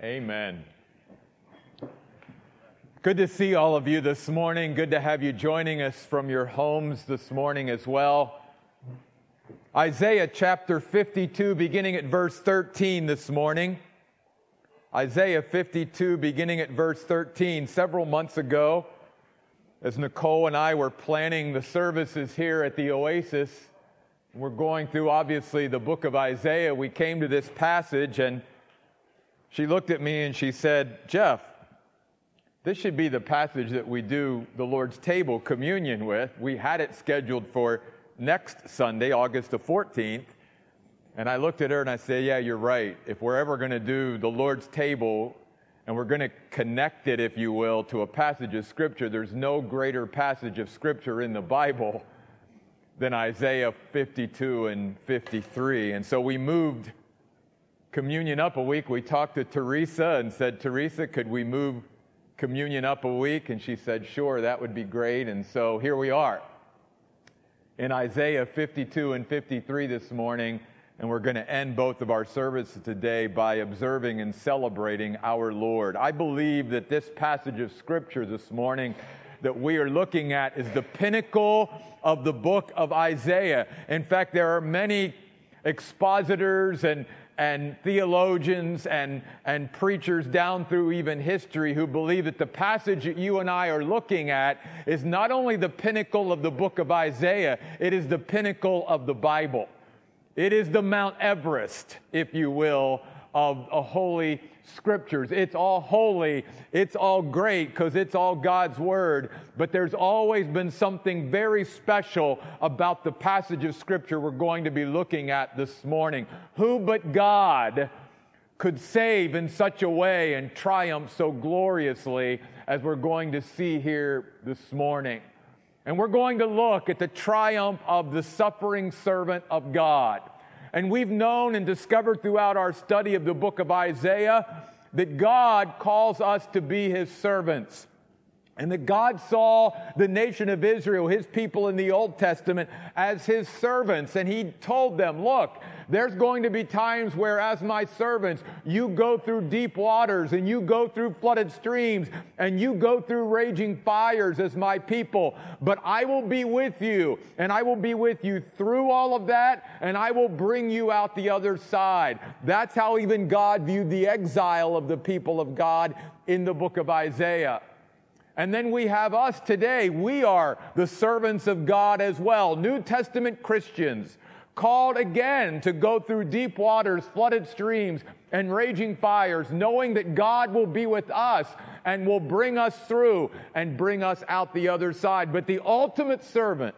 Amen. Good to see all of you this morning. Good to have you joining us from your homes this morning as well. Isaiah chapter 52, beginning at verse 13 this morning. Isaiah 52, beginning at verse 13. Several months ago, as Nicole and I were planning the services here at the Oasis, we're going through obviously the book of Isaiah. We came to this passage and she looked at me and she said, Jeff, this should be the passage that we do the Lord's table communion with. We had it scheduled for next Sunday, August the 14th. And I looked at her and I said, Yeah, you're right. If we're ever going to do the Lord's table and we're going to connect it, if you will, to a passage of Scripture, there's no greater passage of Scripture in the Bible than Isaiah 52 and 53. And so we moved communion up a week, we talked to Teresa and said, Teresa, could we move communion up a week? And she said, sure, that would be great. And so here we are in Isaiah 52 and 53 this morning. And we're going to end both of our services today by observing and celebrating our Lord. I believe that this passage of Scripture this morning that we are looking at is the pinnacle of the book of Isaiah. In fact, there are many expositors and and theologians and, and preachers down through even history who believe that the passage that you and I are looking at is not only the pinnacle of the book of Isaiah, it is the pinnacle of the Bible. It is the Mount Everest, if you will, of a holy scriptures. It's all holy, it's all great because it's all God's word, but there's always been something very special about the passage of scripture we're going to be looking at this morning. Who but God could save in such a way and triumph so gloriously as we're going to see here this morning? And we're going to look at the triumph of the suffering servant of God. And we've known and discovered throughout our study of the book of Isaiah that God calls us to be his servants. And that God saw the nation of Israel, his people in the Old Testament, as his servants. And he told them, look, there's going to be times where, as my servants, you go through deep waters and you go through flooded streams and you go through raging fires as my people. But I will be with you and I will be with you through all of that and I will bring you out the other side. That's how even God viewed the exile of the people of God in the book of Isaiah. And then we have us today. We are the servants of God as well, New Testament Christians called again to go through deep waters, flooded streams, and raging fires, knowing that God will be with us and will bring us through and bring us out the other side. But the ultimate servant,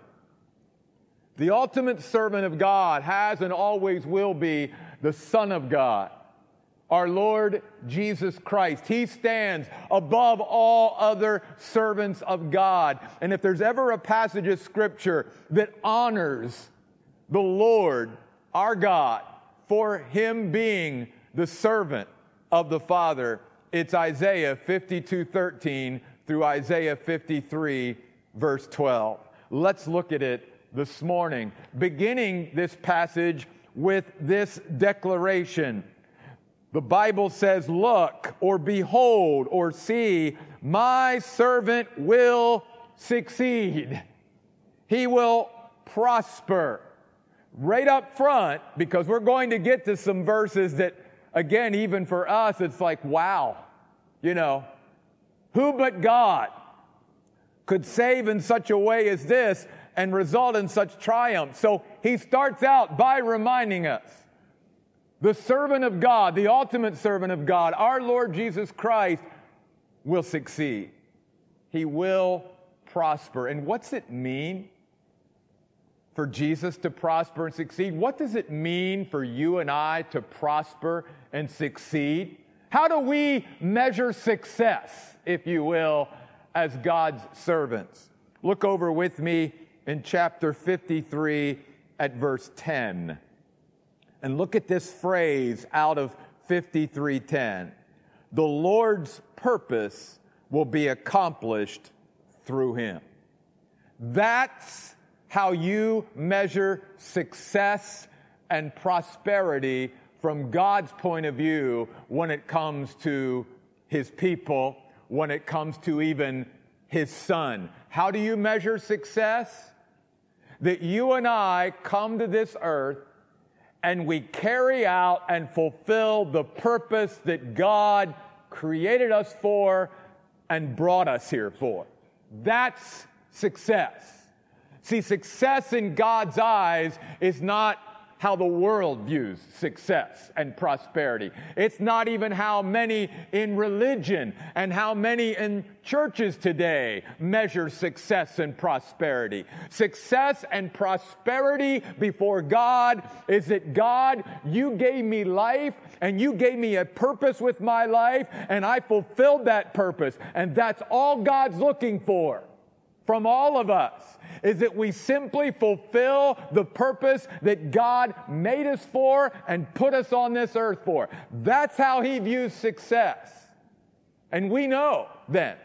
the ultimate servant of God has and always will be the Son of God our Lord Jesus Christ. He stands above all other servants of God. And if there's ever a passage of scripture that honors the Lord our God for him being the servant of the Father. It's Isaiah 52 13 through Isaiah 53, verse 12. Let's look at it this morning, beginning this passage with this declaration. The Bible says, Look, or behold, or see, my servant will succeed. He will prosper right up front because we're going to get to some verses that, again, even for us, it's like, wow, you know, who but God could save in such a way as this and result in such triumph? So he starts out by reminding us the servant of God, the ultimate servant of God, our Lord Jesus Christ, will succeed. He will prosper. And what's it mean? For Jesus to prosper and succeed? What does it mean for you and I to prosper and succeed? How do we measure success, if you will, as God's servants? Look over with me in chapter 53 at verse 10. And look at this phrase out of 53:10. The Lord's purpose will be accomplished through him. That's how you measure success and prosperity from God's point of view when it comes to his people, when it comes to even his son. How do you measure success? That you and I come to this earth and we carry out and fulfill the purpose that God created us for and brought us here for. That's success. See, success in God's eyes is not how the world views success and prosperity. It's not even how many in religion and how many in churches today measure success and prosperity. Success and prosperity before God is that God, you gave me life and you gave me a purpose with my life and I fulfilled that purpose. And that's all God's looking for from all of us is that we simply fulfill the purpose that God made us for and put us on this earth for. That's how he views success. And we know then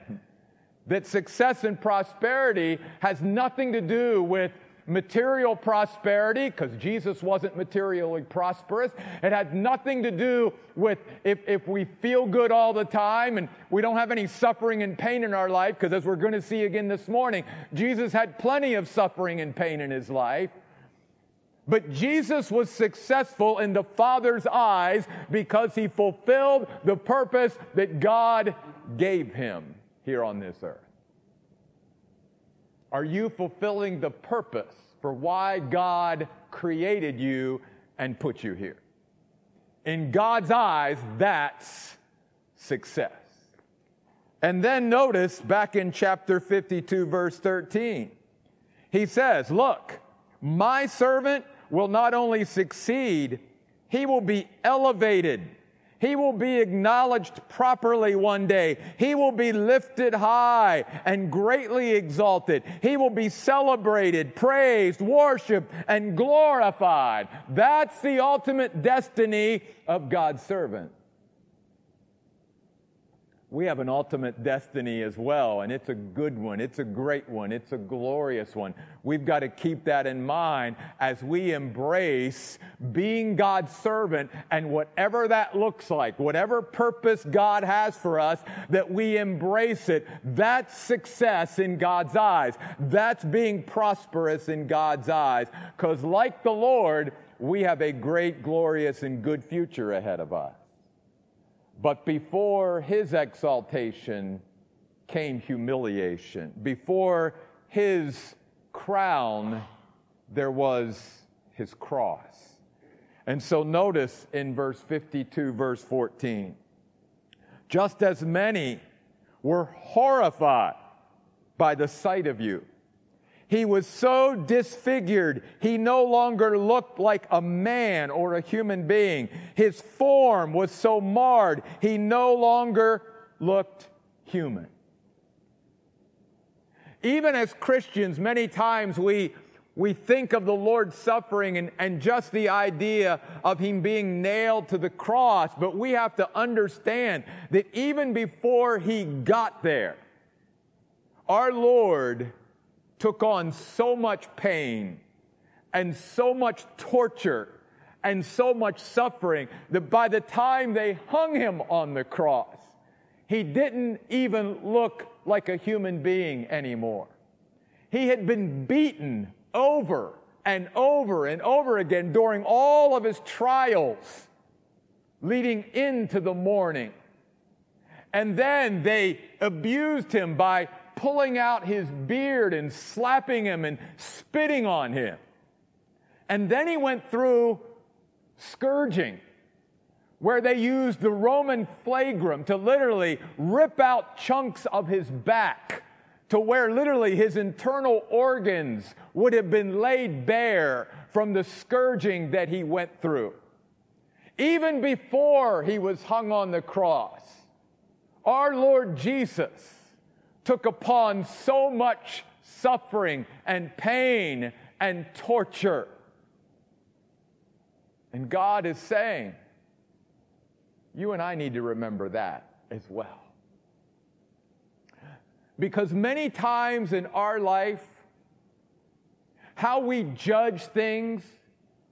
that success and prosperity has nothing to do with material prosperity, because Jesus wasn't materially prosperous. It had nothing to do with if, if we feel good all the time and we don't have any suffering and pain in our life, because as we're going to see again this morning, Jesus had plenty of suffering and pain in his life. But Jesus was successful in the Father's eyes because he fulfilled the purpose that God gave him here on this earth. Are you fulfilling the purpose for why God created you and put you here? In God's eyes, that's success. And then notice back in chapter 52, verse 13, he says, Look, my servant will not only succeed, he will be elevated he will be acknowledged properly one day. He will be lifted high and greatly exalted. He will be celebrated, praised, worshiped, and glorified. That's the ultimate destiny of God's servant we have an ultimate destiny as well, and it's a good one. It's a great one. It's a glorious one. We've got to keep that in mind as we embrace being God's servant and whatever that looks like, whatever purpose God has for us, that we embrace it. That's success in God's eyes. That's being prosperous in God's eyes. Because, like the Lord, we have a great, glorious, and good future ahead of us. But before his exaltation came humiliation. Before his crown, there was his cross. And so notice in verse 52, verse 14, just as many were horrified by the sight of you he was so disfigured, he no longer looked like a man or a human being. His form was so marred, he no longer looked human. Even as Christians, many times we, we think of the Lord's suffering and, and just the idea of him being nailed to the cross, but we have to understand that even before he got there, our Lord took on so much pain and so much torture and so much suffering that by the time they hung him on the cross, he didn't even look like a human being anymore. He had been beaten over and over and over again during all of his trials leading into the morning. And then they abused him by pulling out his beard and slapping him and spitting on him. And then he went through scourging, where they used the Roman flagrum to literally rip out chunks of his back to where literally his internal organs would have been laid bare from the scourging that he went through. Even before he was hung on the cross, our Lord Jesus took upon so much suffering and pain and torture. And God is saying, you and I need to remember that as well. Because many times in our life, how we judge things,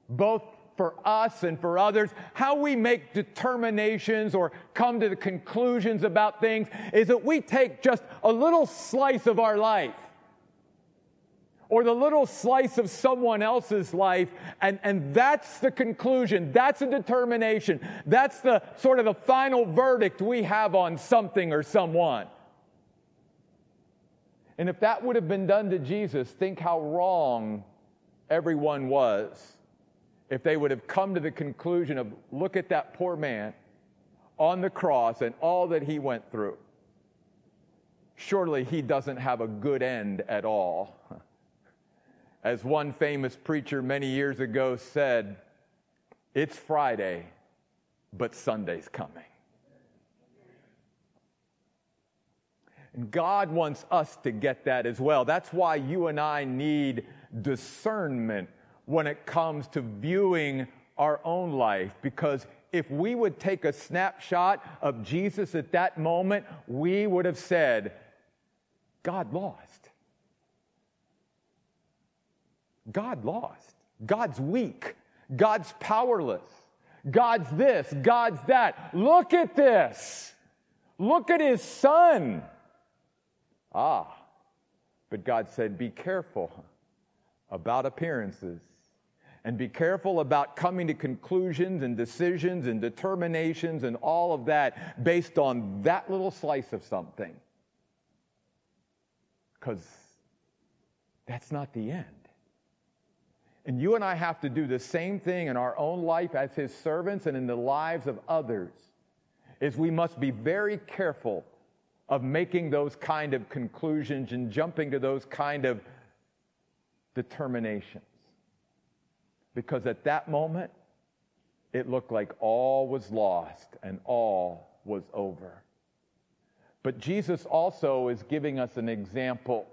both for us and for others, how we make determinations or come to the conclusions about things is that we take just a little slice of our life or the little slice of someone else's life, and, and that's the conclusion, that's a determination, that's the sort of the final verdict we have on something or someone. And if that would have been done to Jesus, think how wrong everyone was if they would have come to the conclusion of look at that poor man on the cross and all that he went through. Surely he doesn't have a good end at all. As one famous preacher many years ago said, it's Friday, but Sunday's coming. And God wants us to get that as well. That's why you and I need discernment when it comes to viewing our own life, because if we would take a snapshot of Jesus at that moment, we would have said, God lost. God lost. God's weak. God's powerless. God's this. God's that. Look at this. Look at his son. Ah, but God said, Be careful about appearances and be careful about coming to conclusions and decisions and determinations and all of that based on that little slice of something. Because that's not the end. And you and I have to do the same thing in our own life as his servants and in the lives of others. Is we must be very careful of making those kind of conclusions and jumping to those kind of determinations. Because at that moment, it looked like all was lost and all was over. But Jesus also is giving us an example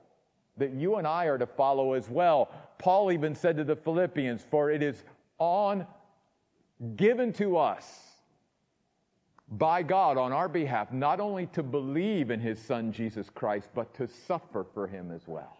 that you and I are to follow as well. Paul even said to the Philippians, For it is on given to us by God on our behalf, not only to believe in his son Jesus Christ, but to suffer for him as well.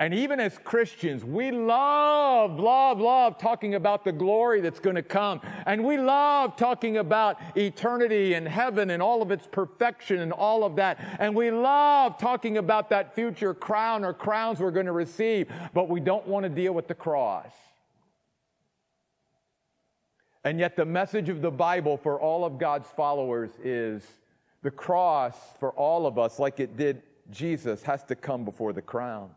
And even as Christians, we love, love, love talking about the glory that's going to come. And we love talking about eternity and heaven and all of its perfection and all of that. And we love talking about that future crown or crowns we're going to receive, but we don't want to deal with the cross. And yet, the message of the Bible for all of God's followers is the cross for all of us, like it did Jesus, has to come before the crown.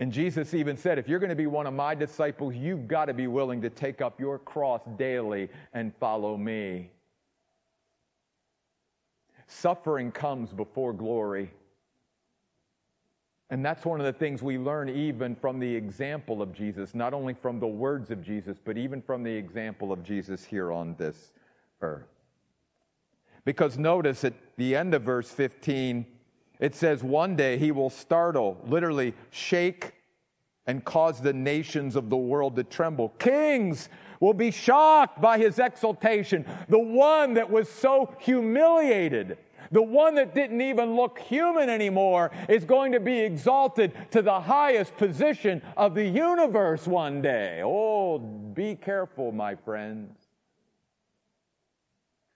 And Jesus even said, if you're going to be one of my disciples, you've got to be willing to take up your cross daily and follow me. Suffering comes before glory. And that's one of the things we learn even from the example of Jesus, not only from the words of Jesus, but even from the example of Jesus here on this earth. Because notice at the end of verse 15, it says, One day he will startle, literally shake, and cause the nations of the world to tremble. Kings will be shocked by his exaltation. The one that was so humiliated the one that didn't even look human anymore is going to be exalted to the highest position of the universe one day. Oh, be careful, my friends.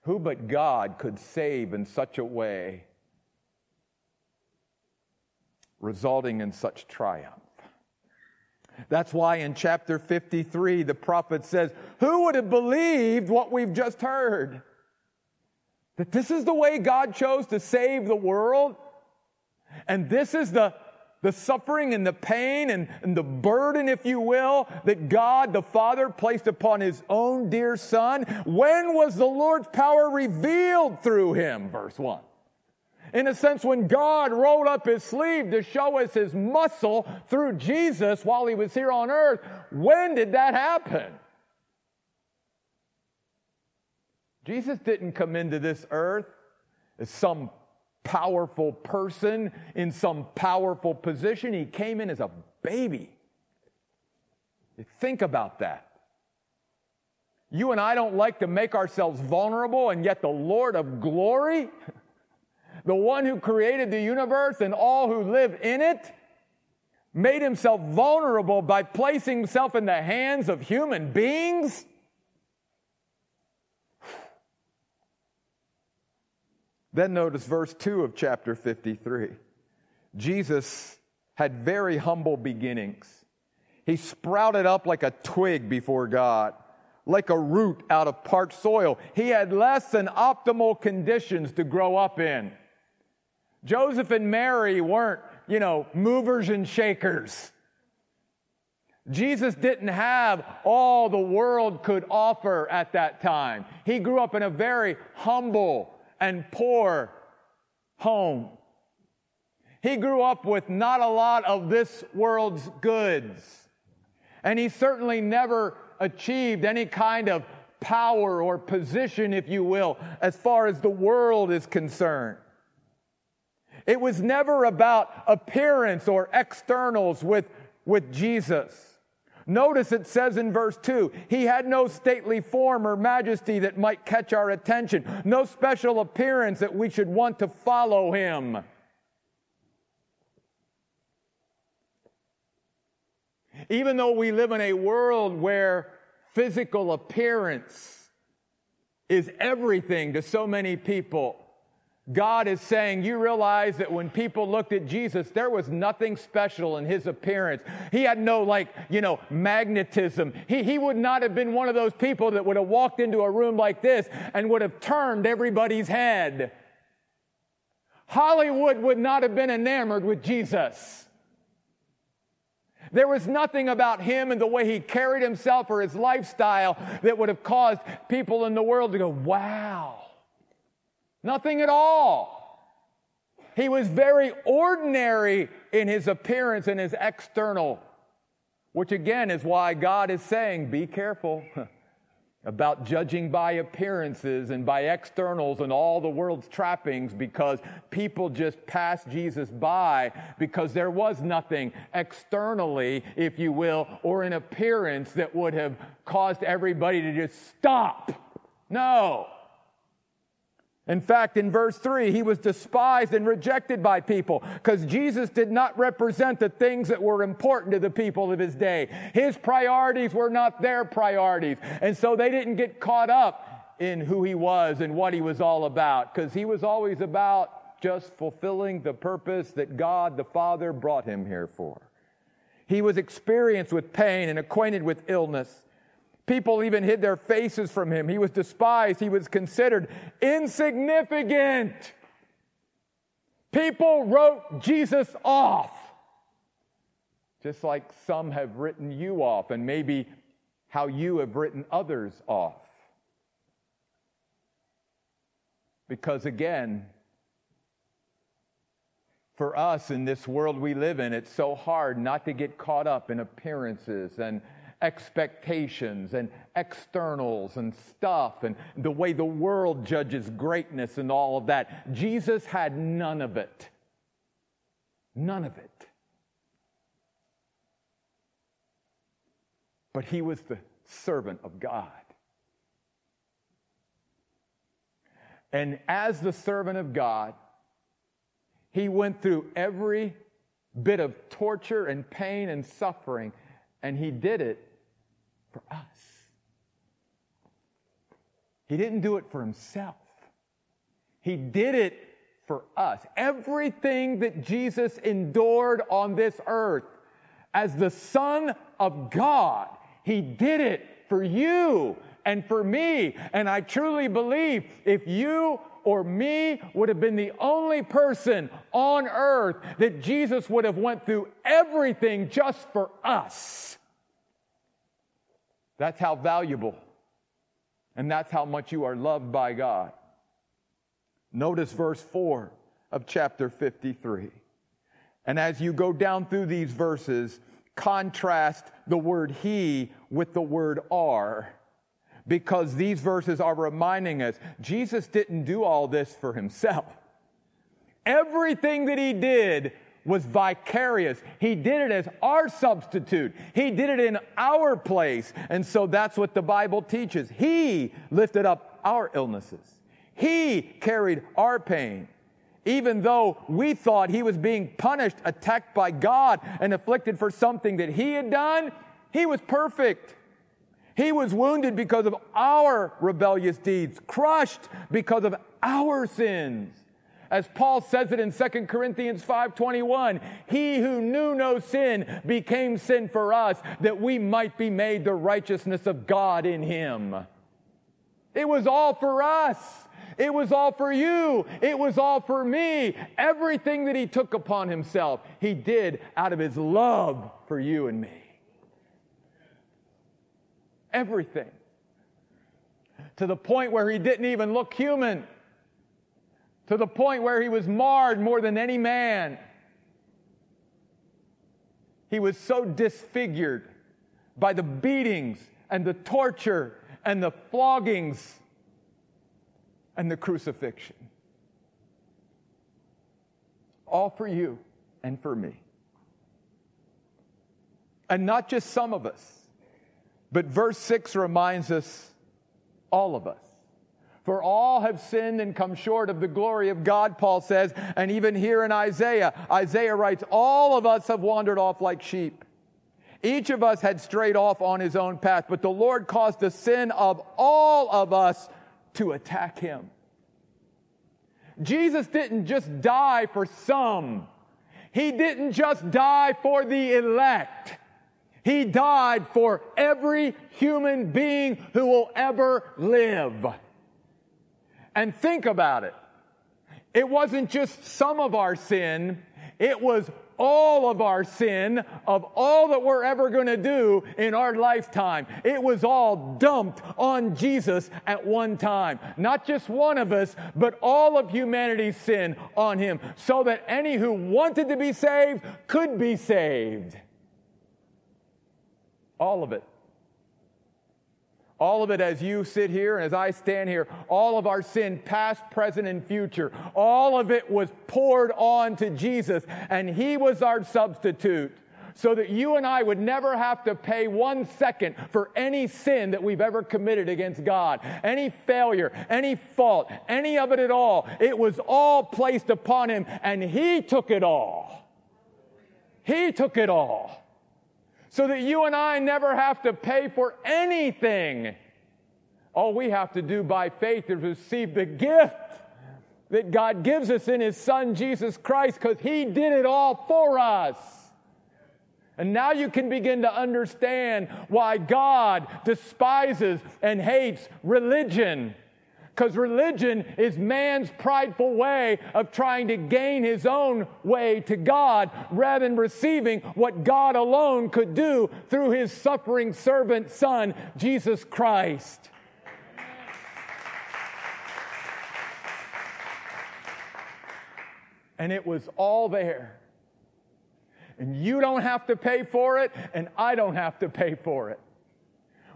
Who but God could save in such a way, resulting in such triumph? That's why in chapter 53, the prophet says, Who would have believed what we've just heard? That this is the way God chose to save the world. And this is the, the suffering and the pain and, and the burden, if you will, that God the Father placed upon his own dear Son. When was the Lord's power revealed through him? Verse 1. In a sense, when God rolled up his sleeve to show us his muscle through Jesus while he was here on earth, when did that happen? Jesus didn't come into this earth as some powerful person in some powerful position. He came in as a baby. Think about that. You and I don't like to make ourselves vulnerable, and yet the Lord of glory, the one who created the universe and all who live in it, made himself vulnerable by placing himself in the hands of human beings? Then notice verse 2 of chapter 53. Jesus had very humble beginnings. He sprouted up like a twig before God, like a root out of parched soil. He had less than optimal conditions to grow up in. Joseph and Mary weren't you know, movers and shakers. Jesus didn't have all the world could offer at that time. He grew up in a very humble and poor home. He grew up with not a lot of this world's goods. And he certainly never achieved any kind of power or position, if you will, as far as the world is concerned. It was never about appearance or externals with, with Jesus. Notice it says in verse 2 He had no stately form or majesty that might catch our attention, no special appearance that we should want to follow him. Even though we live in a world where physical appearance is everything to so many people, God is saying, you realize that when people looked at Jesus, there was nothing special in his appearance. He had no, like, you know, magnetism. He, he would not have been one of those people that would have walked into a room like this and would have turned everybody's head. Hollywood would not have been enamored with Jesus. There was nothing about him and the way he carried himself or his lifestyle that would have caused people in the world to go, wow. Nothing at all. He was very ordinary in his appearance and his external, which again is why God is saying, be careful about judging by appearances and by externals and all the world's trappings because people just passed Jesus by because there was nothing externally, if you will, or in appearance that would have caused everybody to just stop. No. In fact, in verse 3, he was despised and rejected by people because Jesus did not represent the things that were important to the people of his day. His priorities were not their priorities. And so they didn't get caught up in who he was and what he was all about because he was always about just fulfilling the purpose that God the Father brought him here for. He was experienced with pain and acquainted with illness. People even hid their faces from him. He was despised. He was considered insignificant. People wrote Jesus off, just like some have written you off, and maybe how you have written others off. Because again, for us in this world we live in, it's so hard not to get caught up in appearances and expectations and externals and stuff and the way the world judges greatness and all of that. Jesus had none of it. None of it. But he was the servant of God. And as the servant of God, he went through every bit of torture and pain and suffering and he did it for us. He didn't do it for himself. He did it for us. Everything that Jesus endured on this earth as the Son of God, He did it for you and for me. And I truly believe if you or me would have been the only person on earth that Jesus would have went through everything just for us. That's how valuable and that's how much you are loved by God. Notice verse 4 of chapter 53. And as you go down through these verses, contrast the word he with the word are because these verses are reminding us Jesus didn't do all this for himself. Everything that he did was vicarious. He did it as our substitute. He did it in our place. And so that's what the Bible teaches. He lifted up our illnesses. He carried our pain. Even though we thought he was being punished, attacked by God, and afflicted for something that he had done, he was perfect. He was wounded because of our rebellious deeds, crushed because of our sins. As Paul says it in 2 Corinthians 5:21, he who knew no sin became sin for us that we might be made the righteousness of God in him. It was all for us. It was all for you. It was all for me. Everything that he took upon himself, he did out of his love for you and me. Everything. To the point where he didn't even look human. To the point where he was marred more than any man. He was so disfigured by the beatings and the torture and the floggings and the crucifixion. All for you and for me. And not just some of us, but verse 6 reminds us all of us. For all have sinned and come short of the glory of God, Paul says. And even here in Isaiah, Isaiah writes, All of us have wandered off like sheep. Each of us had strayed off on his own path, but the Lord caused the sin of all of us to attack him. Jesus didn't just die for some, he didn't just die for the elect. He died for every human being who will ever live. And think about it. It wasn't just some of our sin, it was all of our sin, of all that we're ever going to do in our lifetime. It was all dumped on Jesus at one time. Not just one of us, but all of humanity's sin on him, so that any who wanted to be saved could be saved. All of it. All of it as you sit here and as I stand here, all of our sin, past, present, and future, all of it was poured on to Jesus, and He was our substitute so that you and I would never have to pay one second for any sin that we've ever committed against God, any failure, any fault, any of it at all. It was all placed upon Him, and He took it all. He took it all so that you and I never have to pay for anything. All we have to do by faith is receive the gift that God gives us in His Son, Jesus Christ, because He did it all for us. And now you can begin to understand why God despises and hates religion because religion is man's prideful way of trying to gain his own way to God rather than receiving what God alone could do through his suffering servant son, Jesus Christ. And it was all there. And you don't have to pay for it, and I don't have to pay for it.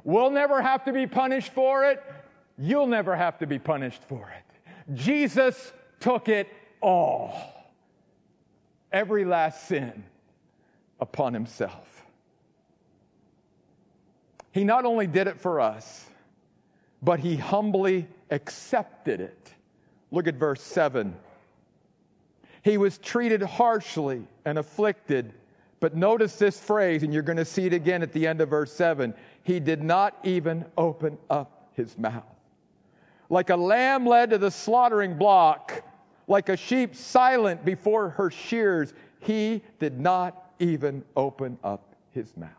We'll never have to be punished for it. You'll never have to be punished for it. Jesus took it all, every last sin upon himself. He not only did it for us, but he humbly accepted it. Look at verse 7. He was treated harshly and afflicted, but notice this phrase, and you're going to see it again at the end of verse 7. He did not even open up his mouth like a lamb led to the slaughtering block, like a sheep silent before her shears, he did not even open up his mouth.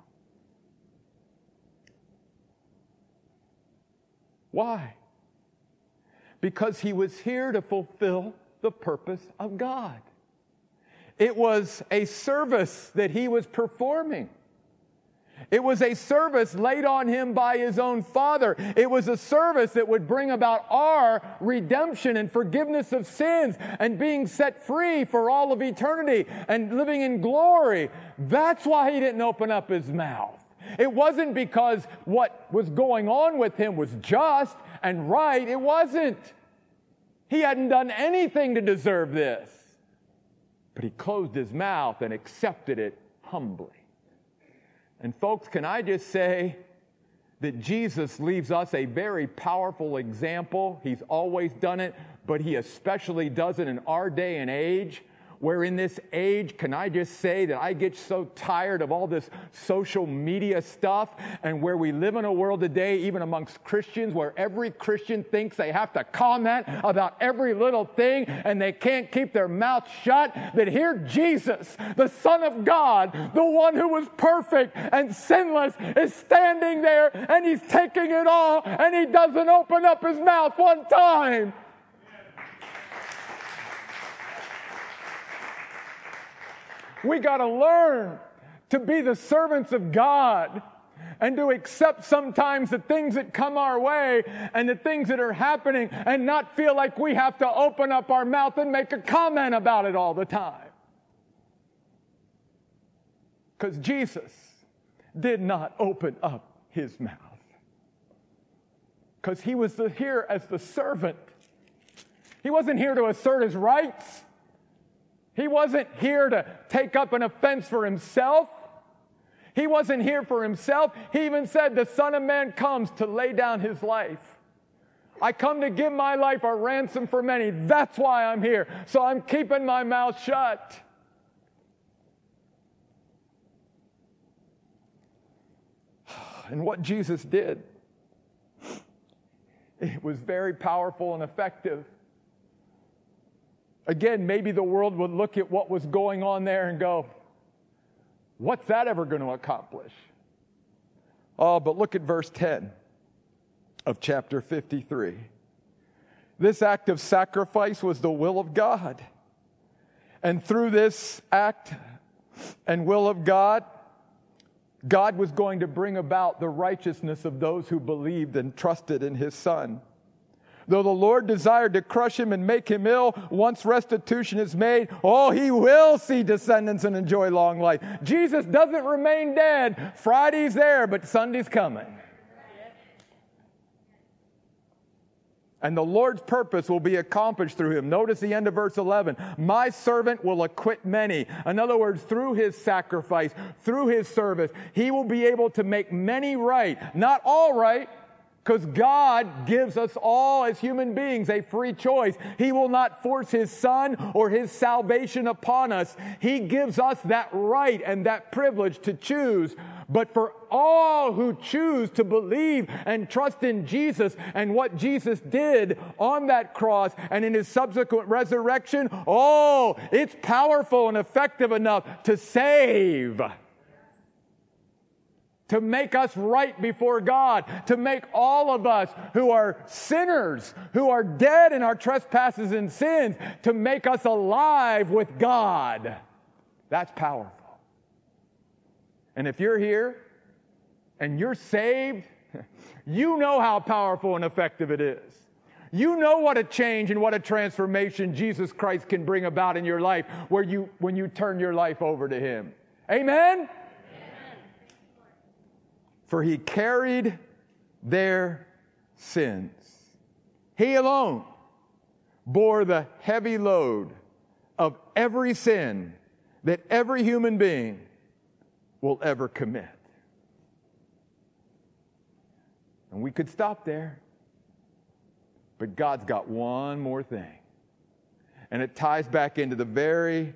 Why? Because he was here to fulfill the purpose of God. It was a service that he was performing. It was a service laid on him by his own father. It was a service that would bring about our redemption and forgiveness of sins and being set free for all of eternity and living in glory. That's why he didn't open up his mouth. It wasn't because what was going on with him was just and right. It wasn't. He hadn't done anything to deserve this. But he closed his mouth and accepted it humbly. And, folks, can I just say that Jesus leaves us a very powerful example? He's always done it, but he especially does it in our day and age where in this age, can I just say that I get so tired of all this social media stuff and where we live in a world today, even amongst Christians, where every Christian thinks they have to comment about every little thing and they can't keep their mouth shut. That here Jesus, the Son of God, the one who was perfect and sinless, is standing there and he's taking it all and he doesn't open up his mouth one time. We got to learn to be the servants of God and to accept sometimes the things that come our way and the things that are happening and not feel like we have to open up our mouth and make a comment about it all the time. Because Jesus did not open up his mouth. Because he was here as the servant. He wasn't here to assert his rights. He wasn't here to take up an offense for himself. He wasn't here for himself. He even said, The Son of Man comes to lay down his life. I come to give my life a ransom for many. That's why I'm here. So I'm keeping my mouth shut. And what Jesus did, it was very powerful and effective. Again, maybe the world would look at what was going on there and go, What's that ever going to accomplish? Oh, but look at verse 10 of chapter 53. This act of sacrifice was the will of God. And through this act and will of God, God was going to bring about the righteousness of those who believed and trusted in his Son. Though the Lord desired to crush him and make him ill, once restitution is made, oh, he will see descendants and enjoy long life. Jesus doesn't remain dead. Friday's there, but Sunday's coming. And the Lord's purpose will be accomplished through him. Notice the end of verse 11. My servant will acquit many. In other words, through his sacrifice, through his service, he will be able to make many right. Not all right, because God gives us all as human beings a free choice. He will not force His Son or His salvation upon us. He gives us that right and that privilege to choose. But for all who choose to believe and trust in Jesus and what Jesus did on that cross and in His subsequent resurrection, oh, it's powerful and effective enough to save to make us right before God, to make all of us who are sinners, who are dead in our trespasses and sins, to make us alive with God. That's powerful. And if you're here and you're saved, you know how powerful and effective it is. You know what a change and what a transformation Jesus Christ can bring about in your life where you when you turn your life over to him. Amen for he carried their sins. He alone bore the heavy load of every sin that every human being will ever commit. And we could stop there. But God's got one more thing. And it ties back into the very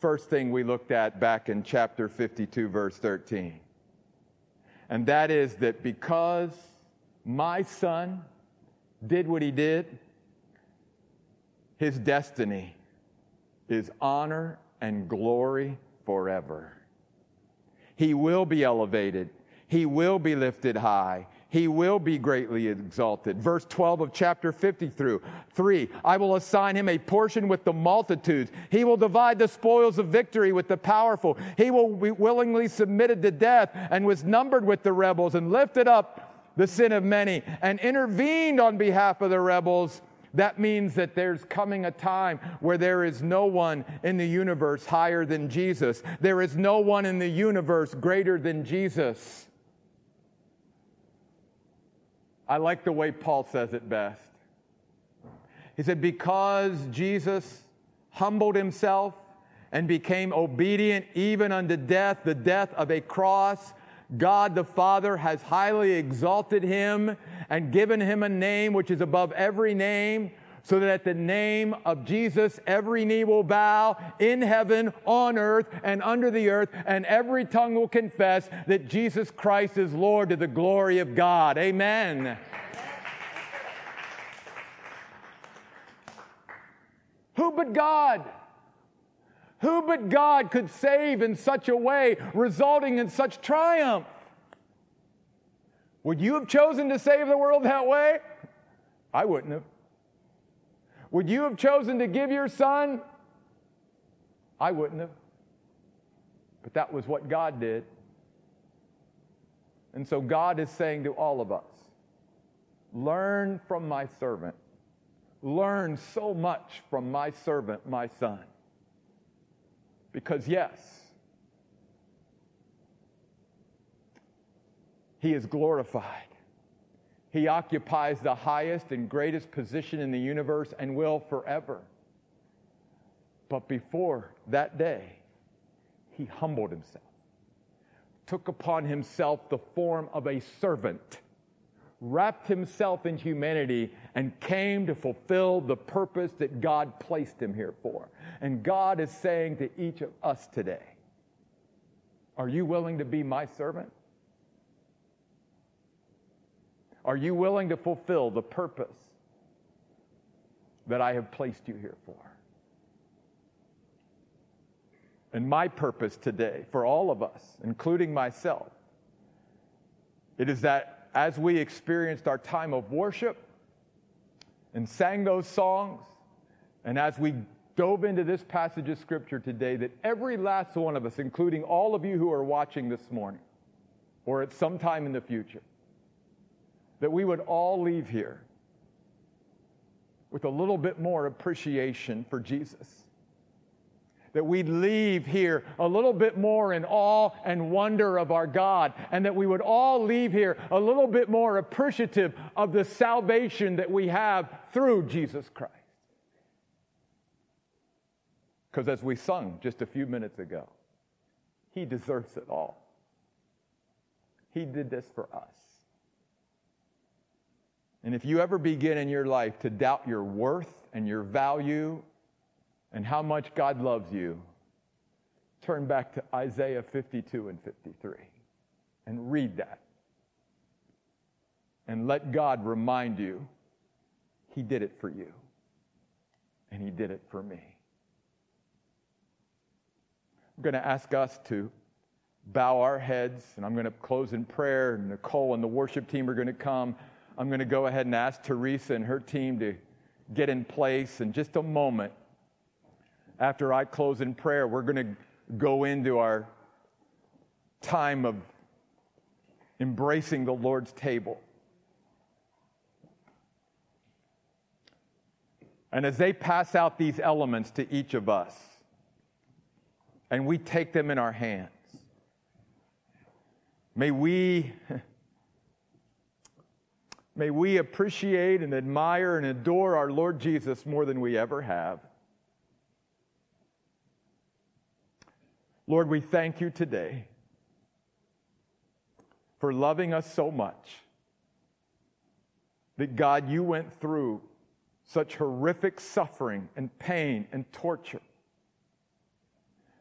first thing we looked at back in chapter 52, verse 13 and that is that because my son did what he did, his destiny is honor and glory forever. He will be elevated, he will be lifted high, he will be greatly exalted. Verse 12 of chapter 50 through 3 I will assign him a portion with the multitudes. He will divide the spoils of victory with the powerful. He will be willingly submitted to death and was numbered with the rebels and lifted up the sin of many and intervened on behalf of the rebels. That means that there's coming a time where there is no one in the universe higher than Jesus. There is no one in the universe greater than Jesus. I like the way Paul says it best. He said, Because Jesus humbled himself and became obedient even unto death, the death of a cross, God the Father has highly exalted him and given him a name which is above every name, so that at the name of Jesus, every knee will bow in heaven, on earth, and under the earth, and every tongue will confess that Jesus Christ is Lord to the glory of God. Amen. Who but God? Who but God could save in such a way, resulting in such triumph? Would you have chosen to save the world that way? I wouldn't have. Would you have chosen to give your son? I wouldn't have. But that was what God did. And so God is saying to all of us learn from my servant. Learn so much from my servant, my son. Because, yes, he is glorified. He occupies the highest and greatest position in the universe and will forever. But before that day, he humbled himself, took upon himself the form of a servant, wrapped himself in humanity, and came to fulfill the purpose that God placed him here for. And God is saying to each of us today, Are you willing to be my servant? Are you willing to fulfill the purpose that I have placed you here for? And my purpose today for all of us, including myself, it is that as we experienced our time of worship and sang those songs, and as we dove into this passage of scripture today, that every last one of us, including all of you who are watching this morning or at some time in the future, that we would all leave here with a little bit more appreciation for Jesus. That we'd leave here a little bit more in awe and wonder of our God, and that we would all leave here a little bit more appreciative of the salvation that we have through Jesus Christ. Because as we sung just a few minutes ago, He deserves it all. He did this for us. And if you ever begin in your life to doubt your worth and your value and how much God loves you, turn back to Isaiah 52 and 53 and read that. And let God remind you He did it for you, and He did it for me. I'm going to ask us to bow our heads, and I'm going to close in prayer. Nicole and the worship team are going to come. I'm going to go ahead and ask Teresa and her team to get in place in just a moment. After I close in prayer, we're going to go into our time of embracing the Lord's table. And as they pass out these elements to each of us, and we take them in our hands, may we May we appreciate and admire and adore our Lord Jesus more than we ever have. Lord, we thank you today for loving us so much that God, you went through such horrific suffering and pain and torture.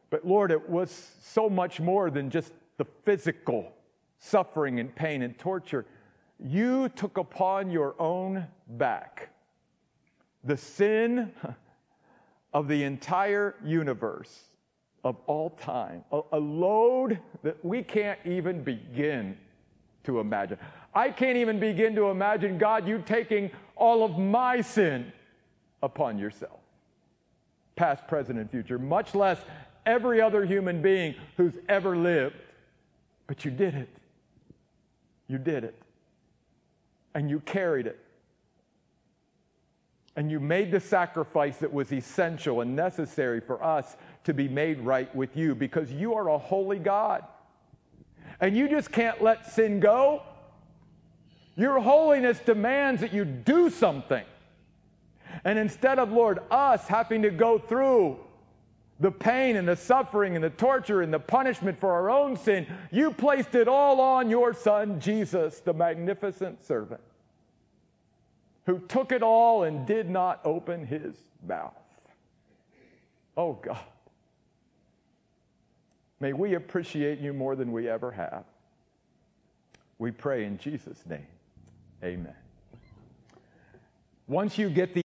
But Lord, it was so much more than just the physical suffering and pain and torture you took upon your own back the sin of the entire universe of all time, a, a, load that we can't even begin to imagine. I can't even begin to imagine, God, you taking all of my sin upon yourself, past, present, and future, much less every other human being who's ever lived. But you did it. You did it and you carried it. And you made the sacrifice that was essential and necessary for us to be made right with you because you are a holy God. And you just can't let sin go. Your holiness demands that you do something. And instead of, Lord, us having to go through the pain and the suffering and the torture and the punishment for our own sin, you placed it all on your son, Jesus, the magnificent servant. who took it all and did not open his mouth. Oh God. May we appreciate you more than we ever have. We pray in Jesus' name. Amen. Once you get the